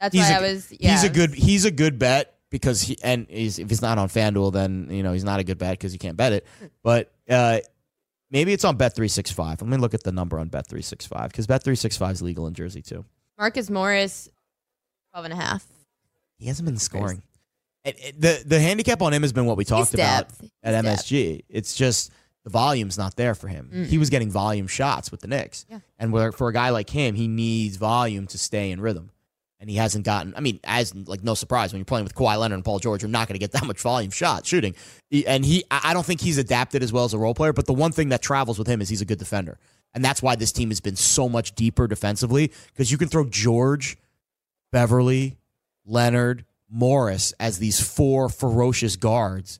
That's he's why a, I was yeah. he's a good he's a good bet because he and he's, if he's not on FanDuel, then you know he's not a good bet because you can't bet it. But uh, maybe it's on Bet three six five. Let me look at the number on Bet three six five because Bet three six five is legal in Jersey too. Marcus Morris 12 and a half. He hasn't been scoring. It- it- the the handicap on him has been what we talked about depth. at MSG. It's just the volume's not there for him. Mm. He was getting volume shots with the Knicks, Yeah. and where, for a guy like him, he needs volume to stay in rhythm. And he hasn't gotten. I mean, as like no surprise when you're playing with Kawhi Leonard and Paul George, you're not going to get that much volume shot shooting. And he, I don't think he's adapted as well as a role player. But the one thing that travels with him is he's a good defender, and that's why this team has been so much deeper defensively because you can throw George, Beverley, Leonard, Morris as these four ferocious guards.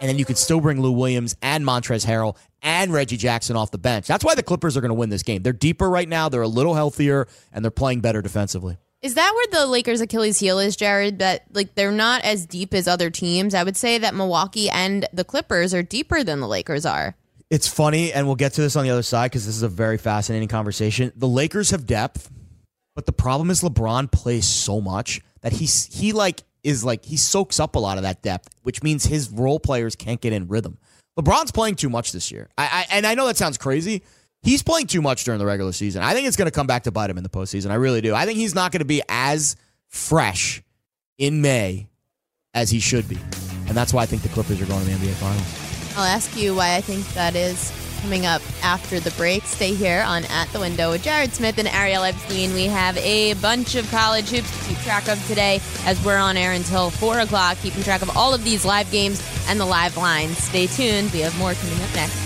And then you could still bring Lou Williams and Montrezl Harrell and Reggie Jackson off the bench. That's why the Clippers are going to win this game. They're deeper right now. They're a little healthier, and they're playing better defensively. Is that where the Lakers' Achilles heel is, Jared? That like they're not as deep as other teams. I would say that Milwaukee and the Clippers are deeper than the Lakers are. It's funny, and we'll get to this on the other side because this is a very fascinating conversation. The Lakers have depth, but the problem is LeBron plays so much that he's he like is like he soaks up a lot of that depth, which means his role players can't get in rhythm. LeBron's playing too much this year. I, I and I know that sounds crazy. He's playing too much during the regular season. I think it's going to come back to bite him in the postseason. I really do. I think he's not going to be as fresh in May as he should be, and that's why I think the Clippers are going to the NBA Finals. I'll ask you why I think that is coming up after the break. Stay here on At the Window with Jared Smith and Ariel Epstein. We have a bunch of college hoops to keep track of today as we're on air until 4 o'clock, keeping track of all of these live games and the live lines. Stay tuned. We have more coming up next.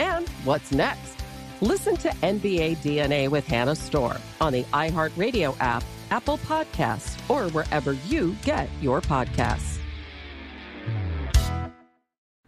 And what's next? Listen to NBA DNA with Hannah Storm on the iHeartRadio app, Apple Podcasts, or wherever you get your podcasts.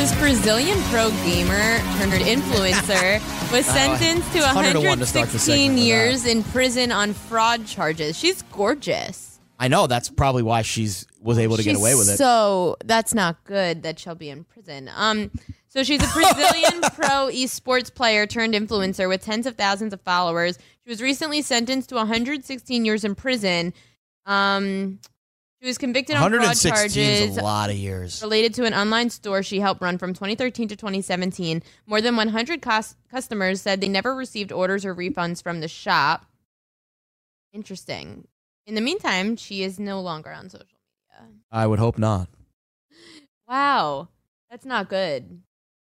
This Brazilian pro gamer turned influencer <laughs> was Oh, sentenced to it's 100 to 1 to start the 116 years in prison on fraud charges. She's gorgeous. I know that's probably why she's was able to get away with it. So that's not good that she'll be in prison. Um, so she's a <laughs> Brazilian pro esports player turned influencer with tens of thousands of followers. She was recently sentenced to 116 years in prison. Um, she was convicted on fraud 116 charges a lot of years. related to an online store she helped run from 2013 to 2017. More than 100 cus- customers said they never received orders or refunds from the shop. Interesting. In the meantime, she is no longer on social media. I would hope not. Wow, that's not good.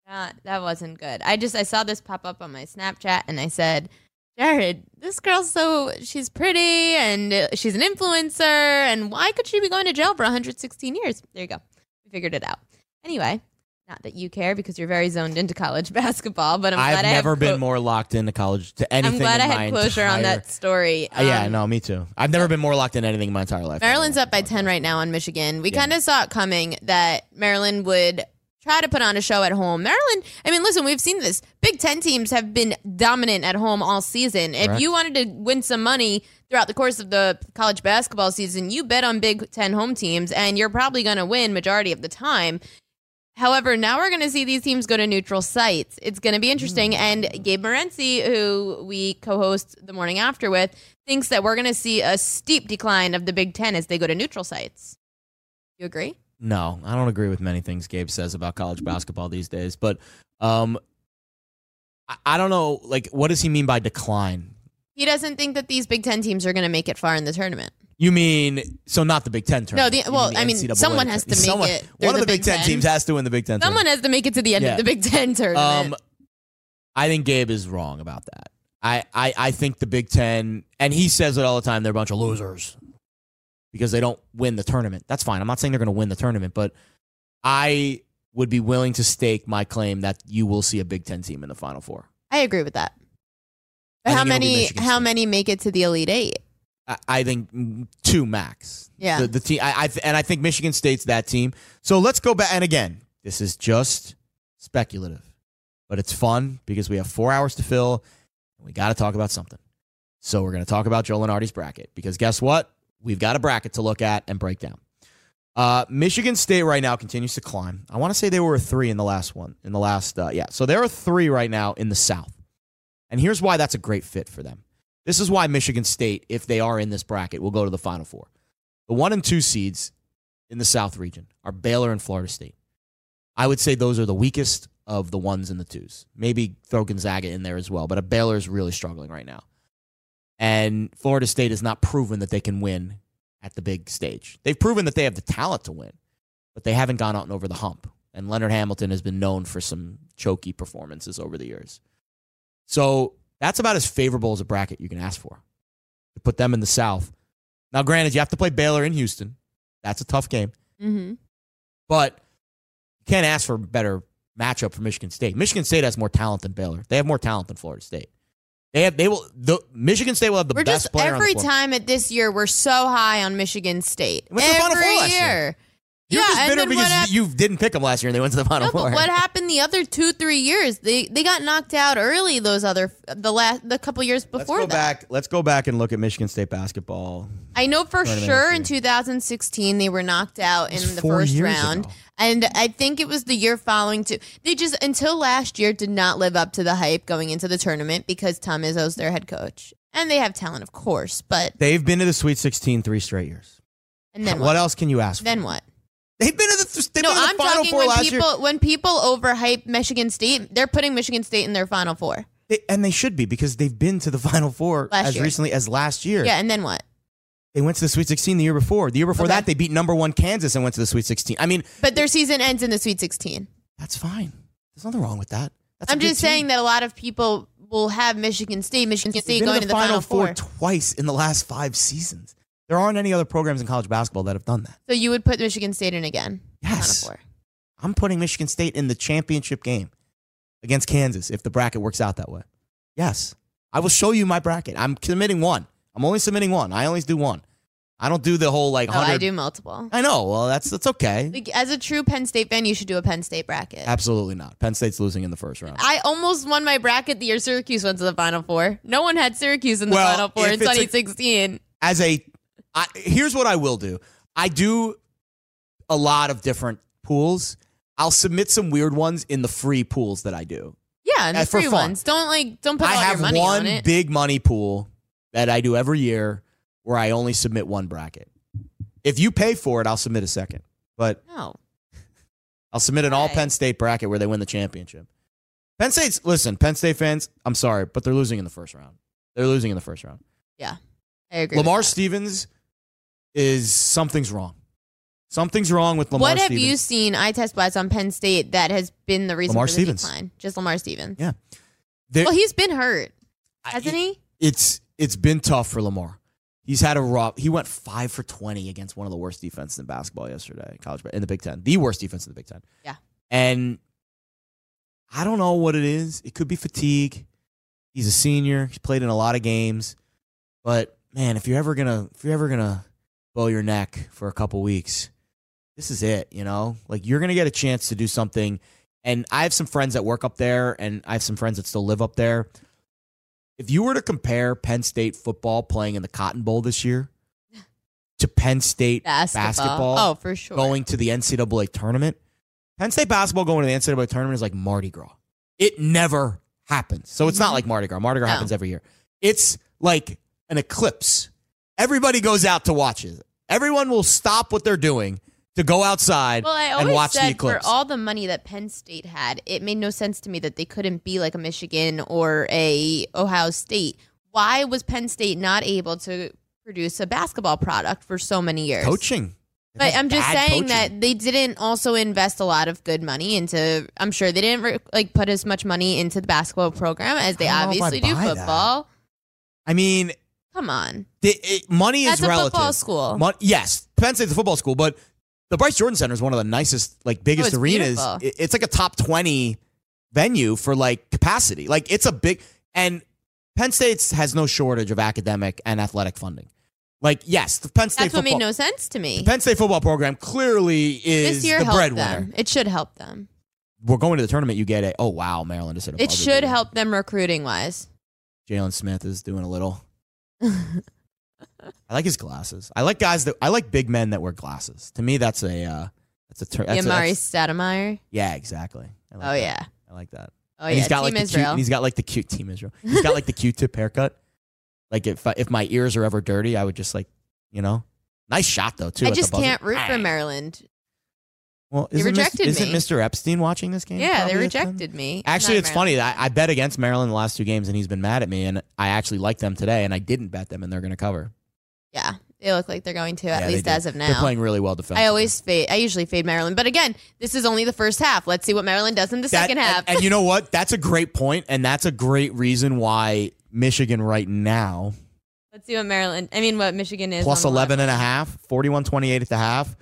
Not, that wasn't good. I just I saw this pop up on my Snapchat and I said, Jared, this girl's so she's pretty and she's an influencer and why could she be going to jail for 116 years? There you go. We figured it out. Anyway, not that you care because you're very zoned into college <laughs> basketball, but I'm I've glad I have never been clo- more locked into college to anything. I'm glad I had closure on that story. Uh, yeah, Um, no, me too. I've never been more locked in anything in my entire life. Maryland's up by 10 right now on Michigan. We kind of saw it coming that Maryland would try to put on a show at home. Maryland, I mean, listen, we've seen this. Big 10 teams have been dominant at home all season. If you wanted to win some money throughout the course of the college basketball season, you bet on Big 10 home teams and you're probably going to win majority of the time. However, now we're going to see these teams go to neutral sites. It's going to be interesting. Hmm. And Gabe Morency, who we co host the morning after with, thinks that we're going to see a steep decline of the Big Ten as they go to neutral sites. You agree? No, I don't agree with many things Gabe says about college basketball these days. But um, I, I don't know. Like, what does he mean by decline? He doesn't think that these Big Ten teams are going to make it far in the tournament. You mean so not the Big Ten tournament? the- well, I mean, NCAA someone has to make Someone- it One of the the Big Big Ten Ten. teams has to win the Big Ten. Someone tournament. has to make it to the end Yeah. of the Big Ten tournament. Um, I think Gabe is wrong about that. I, I, I think the Big Ten, and he says it all the time, they're a bunch of losers because they don't win the tournament. That's fine. I'm not saying they're going to win the tournament, but I would be willing to stake my claim that you will see a Big Ten team in the Final Four. I agree with that. I But how think it'll be many? How State. many make it to the Elite Eight? I, I think two max. Yeah. The, the team, I, I and I think Michigan State's that team. So let's go back. And again, this is just speculative, but it's fun because we have four hours to fill. And we got to talk about something. So we're going to talk about Joe Lunardi's bracket because guess what? We've got a bracket to look at and break down. Uh, Michigan State right now continues to climb. I want to say they were a three in the last one. In the last, uh, yeah. So they're a three right now in the South. And here's why that's a great fit for them. This is why Michigan State, if they are in this bracket, will go to the Final Four. The one and two seeds in the South region are Baylor and Florida State. I would say those are the weakest of the ones and the twos. Maybe throw Gonzaga in there as well, but a Baylor is really struggling right now. And Florida State has not proven that they can win at the big stage. They've proven that they have the talent to win, but they haven't gone out and over the hump. And Leonard Hamilton has been known for some choky performances over the years. So that's about as favorable as a bracket you can ask for to put them in the South. Now, granted, you have to play Baylor in Houston. That's a tough game. Mm-hmm. But you can't ask for a better matchup for Michigan State. Michigan State has more talent than Baylor. They have more talent than Florida State. They have they will the Michigan State will have the We're best just player on the every time at this year we're so high on Michigan State. Went to the Final every year. Year. You're yeah, just and bitter then what because hap- you didn't pick them last year and they went to the Final No, Four. but what happened the other two, three years? They they got knocked out early. Those other the last the couple years before Let's before go that. back. Let's go back and look at Michigan State basketball. I know for Tournament sure in 2016 they were knocked out in the four first years round, ago. and I think it was the year following too. They just until last year did not live up to the hype going into the tournament because Tom Izzo's their head coach, and they have talent, of course. But They've been to the Sweet 16 three straight years. and then what? what? else can you ask for? Then what? They've been to the, they've no, been to the I'm Final talking Four when last year. people when people overhype Michigan State, they're putting Michigan State in their Final Four. They- and they should be because they've been to the <laughs> Final Four Last as year. recently as last year. Yeah, and then what? They went to the Sweet 16 the year before. The year before Okay. that, they beat number one Kansas and went to the Sweet 16. I mean, But their season ends in the Sweet 16. that's fine. There's nothing wrong with that. That's I'm just team. saying that a lot of people will have Michigan State, Michigan State going to the the Final, Four. Four twice in the last five seasons. There aren't any other programs in college basketball that have done that. So you would put Michigan State in again? Yes. I'm putting Michigan State in the championship game against Kansas if the bracket works out that way. Yes. I will show you my bracket. I'm submitting one. I'm only submitting one. I always do one. I don't do the whole like No, 100. I do multiple. I know. Well, that's that's okay. Like, as a true Penn State fan, you should do a Penn State bracket. Absolutely not. Penn State's losing in the first round. I almost won my bracket the year Syracuse went to the Final Four. No one had Syracuse in the Well, Final Four in it's a- 2016. As a, I, here's what I will do. I do a lot of different pools. I'll submit some weird ones in the free pools that I do. yeah, and uh, the free fun. ones. Don't like don't put I all have your money one on it. big money pool that I do every year where I only submit one bracket. If you pay for it, I'll submit a second. But no. <laughs> I'll submit an all Right. Penn State bracket where they win the championship. Penn State's listen, Penn State fans, I'm sorry, but they're losing in the first round. They're losing in the first round. Yeah. I agree. Lamar. Stevens is something's wrong. Something's wrong with Lamar what have Stevens. you seen eye test wise on Penn State that has been the reason Lamar for the Stevens. decline? Just Lamar Stevens. Yeah. There- well, he's been hurt, hasn't he? it's it's been tough for Lamar. He's had a rough. He went five for twenty against one of the worst defenses in basketball yesterday, college in the Big Ten, the worst defense in the Big Ten. Yeah. And I don't know what it is. It could be fatigue. He's a senior. He's played in a lot of games, but man, if you're ever gonna if you're ever gonna bow your neck for a couple weeks, this is it. You know, like you're gonna get a chance to do something. And I have some friends that work up there, and I have some friends that still live up there if you were to compare Penn State football playing in the Cotton Bowl this year to Penn State Basketball. basketball, Oh, for sure. going to the NCAA tournament, Penn State basketball going to the NCAA tournament is like Mardi Gras. It never happens. So it's not like Mardi Gras. Mardi Gras Mm-hmm. No. happens every year. It's like an eclipse. Everybody goes out to watch it. Everyone will stop what they're doing to go outside Well, I and always watch the said eclipse. for all the money that Penn State had, it made no sense to me that they couldn't be like a Michigan or a Ohio State. Why was Penn State not able to produce a basketball product for so many years? coaching. But I'm just saying coaching. that they didn't also invest a lot of good money into. I'm sure they didn't re- like put as much money into the basketball program as they I don't know if I obviously do buy that. football. I mean, Come on, the, it, money is a relative. football school. Mon- yes, Penn State's a football school, but the Bryce Jordan Center is one of the nicest, like biggest Oh, arenas. It- it's like a top twenty venue for like capacity. Like it's a big and Penn State's has no shortage of academic and athletic funding. Like yes, the Penn State that's what football, made no sense to me. the Penn State football program clearly is This year the breadwinner. them. It should help them. We're going to the tournament. You get it. oh wow, Maryland just hit a It should beater. help them recruiting wise. Jalen Smith is doing a little. I like his glasses. I like guys that I like big men that wear glasses. To me, that's a uh, that's a term. A- Stoudemire. Yeah, exactly. I like Oh that. yeah. I like that. Oh And yeah. he's got Team like the Israel. cute. He's got like the cute team Israel. He's got like the Q-tip haircut. Like if I, if my ears are ever dirty, I would just like you know, nice shot though too. I just can't root for Maryland. Well, They isn't, rejected isn't. Mr. Epstein watching this game? Yeah, they probably rejected me. Actually, Not it's funny. I, I bet against Maryland the last two games, and he's been mad at me. And I actually like them today, and I didn't bet them, and they're going to cover. Yeah. They look like they're going to, at Yeah, they least do. as of now. They're playing really well defensively. I always fade. I usually fade Maryland, but again, this is only the first half. Let's see what Maryland does in the That- second half. And, and you know what? That's a great point, and that's a great reason why Michigan right now Let's see what Maryland. I mean, what Michigan is plus on the 11 and a half, 41-28 at the half.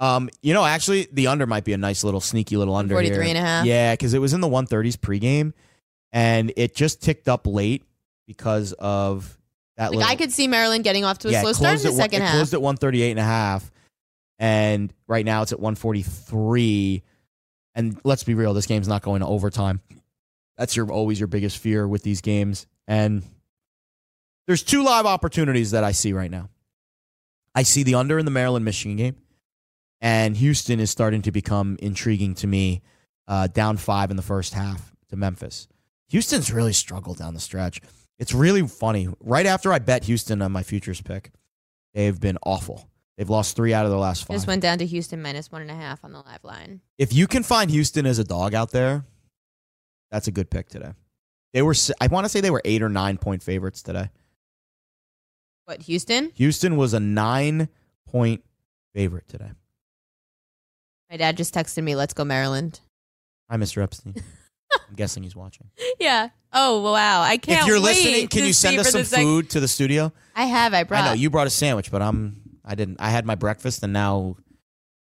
Um, you know, actually, the under might be a nice little sneaky little under 43 here. and a half. Yeah, because it was in the 130s pregame, and it just ticked up late because of that Like little. I could see Maryland getting off to a yeah, slow start in the one- second it half. closed at 138 and a half, and right now it's at 143. And let's be real, this game's not going to overtime. That's your always your biggest fear with these games. And there's two live opportunities that I see right now. I see the under in the Maryland Michigan game, and Houston is starting to become intriguing to me. Uh, down five in the first half to Memphis. Houston's really struggled down the stretch. It's really funny. Right after I bet Houston on my futures pick, they've been awful. They've lost three out of their last five. Just went down to Houston minus one and a half on the live line. if you can find Houston as a dog out there, that's a good pick today. They were, I want to say they were eight or nine point favorites today. What Houston? Houston was a nine point favorite today. My dad just texted me, "Let's go Maryland." Hi, Mr. Epstein. <laughs> I'm guessing he's watching. Yeah. Oh wow! I can't. if you're wait listening, can to you see send us for some the sec- food to the studio? I have. I brought. I know you brought a sandwich, but I'm I didn't. I had my breakfast, and now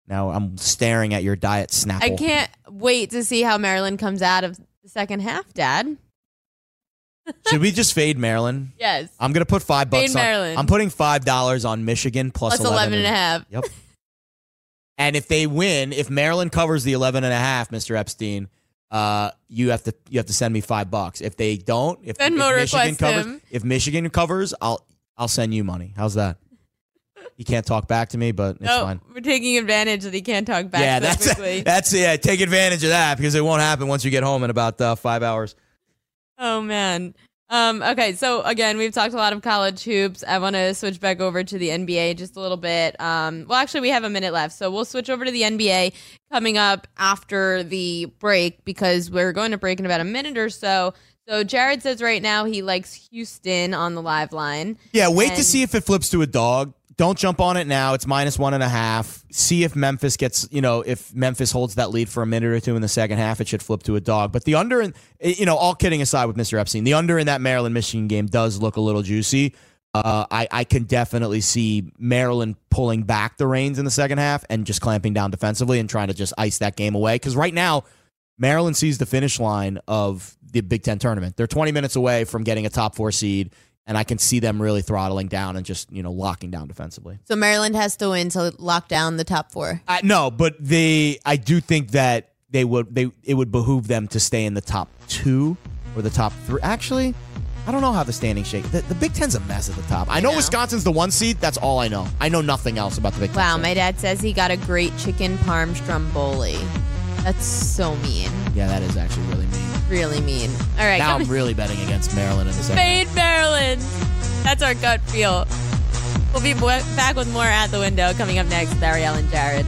now I'm staring at your diet Snapple. I can't wait to see how Maryland comes out of the second half, Dad. <laughs> Should we just fade Maryland? Yes. I'm gonna put five Fade bucks on. Maryland. I'm putting five dollars on Michigan plus, Plus 11 and a half. Yep. <laughs> and if they win, if Maryland covers the 11 and a half, Mr. Epstein, uh, you have to you have to send me five bucks. If they don't, if, if Michigan covers, him. if Michigan covers, I'll I'll send you money. How's that? You can't talk back to me, but it's no, fine. we're taking advantage that he can't talk back yeah, so that's quickly. <laughs> that's yeah. Take advantage of that because it won't happen once you get home in about uh, five hours. Oh man. Um, okay, so again, we've talked a lot of college hoops. I want to switch back over to the NBA just a little bit. Um, well, actually, we have a minute left, so we'll switch over to the NBA coming up after the break because we're going to break in about a minute or so. So Jared says right now he likes Houston on the live line. Yeah, wait to see if it flips to a dog. Don't jump on it now. It's minus one and a half. See if Memphis gets, you know, if Memphis holds that lead for a minute or two in the second half, it should flip to a dog. But the under, in, you know, all kidding aside with Mr. Epstein, the under in that Maryland Michigan game does look a little juicy. Uh, I, I can definitely see Maryland pulling back the reins in the second half and just clamping down defensively and trying to just ice that game away. Because right now, Maryland sees the finish line of the Big Ten tournament. They're 20 minutes away from getting a top four seed, and I can see them really throttling down and just you know locking down defensively. So Maryland has to win to lock down the top four. I, no, but they, I do think that they would, they it would behoove them to stay in the top two or the top three. Actually, I don't know how the standings shake. The, the Big Ten's a mess at the top. I know, know. Wisconsin's the one seed. That's all I know. I know nothing else about the Big Ten. Wow, my dad says he got a great chicken parm stromboli. That's so mean. Yeah, that is actually really mean. Really mean. All right, now I'm really betting against Maryland in the second. That's our gut feel. We'll be back with more at the window coming up next with Ariel and Jared.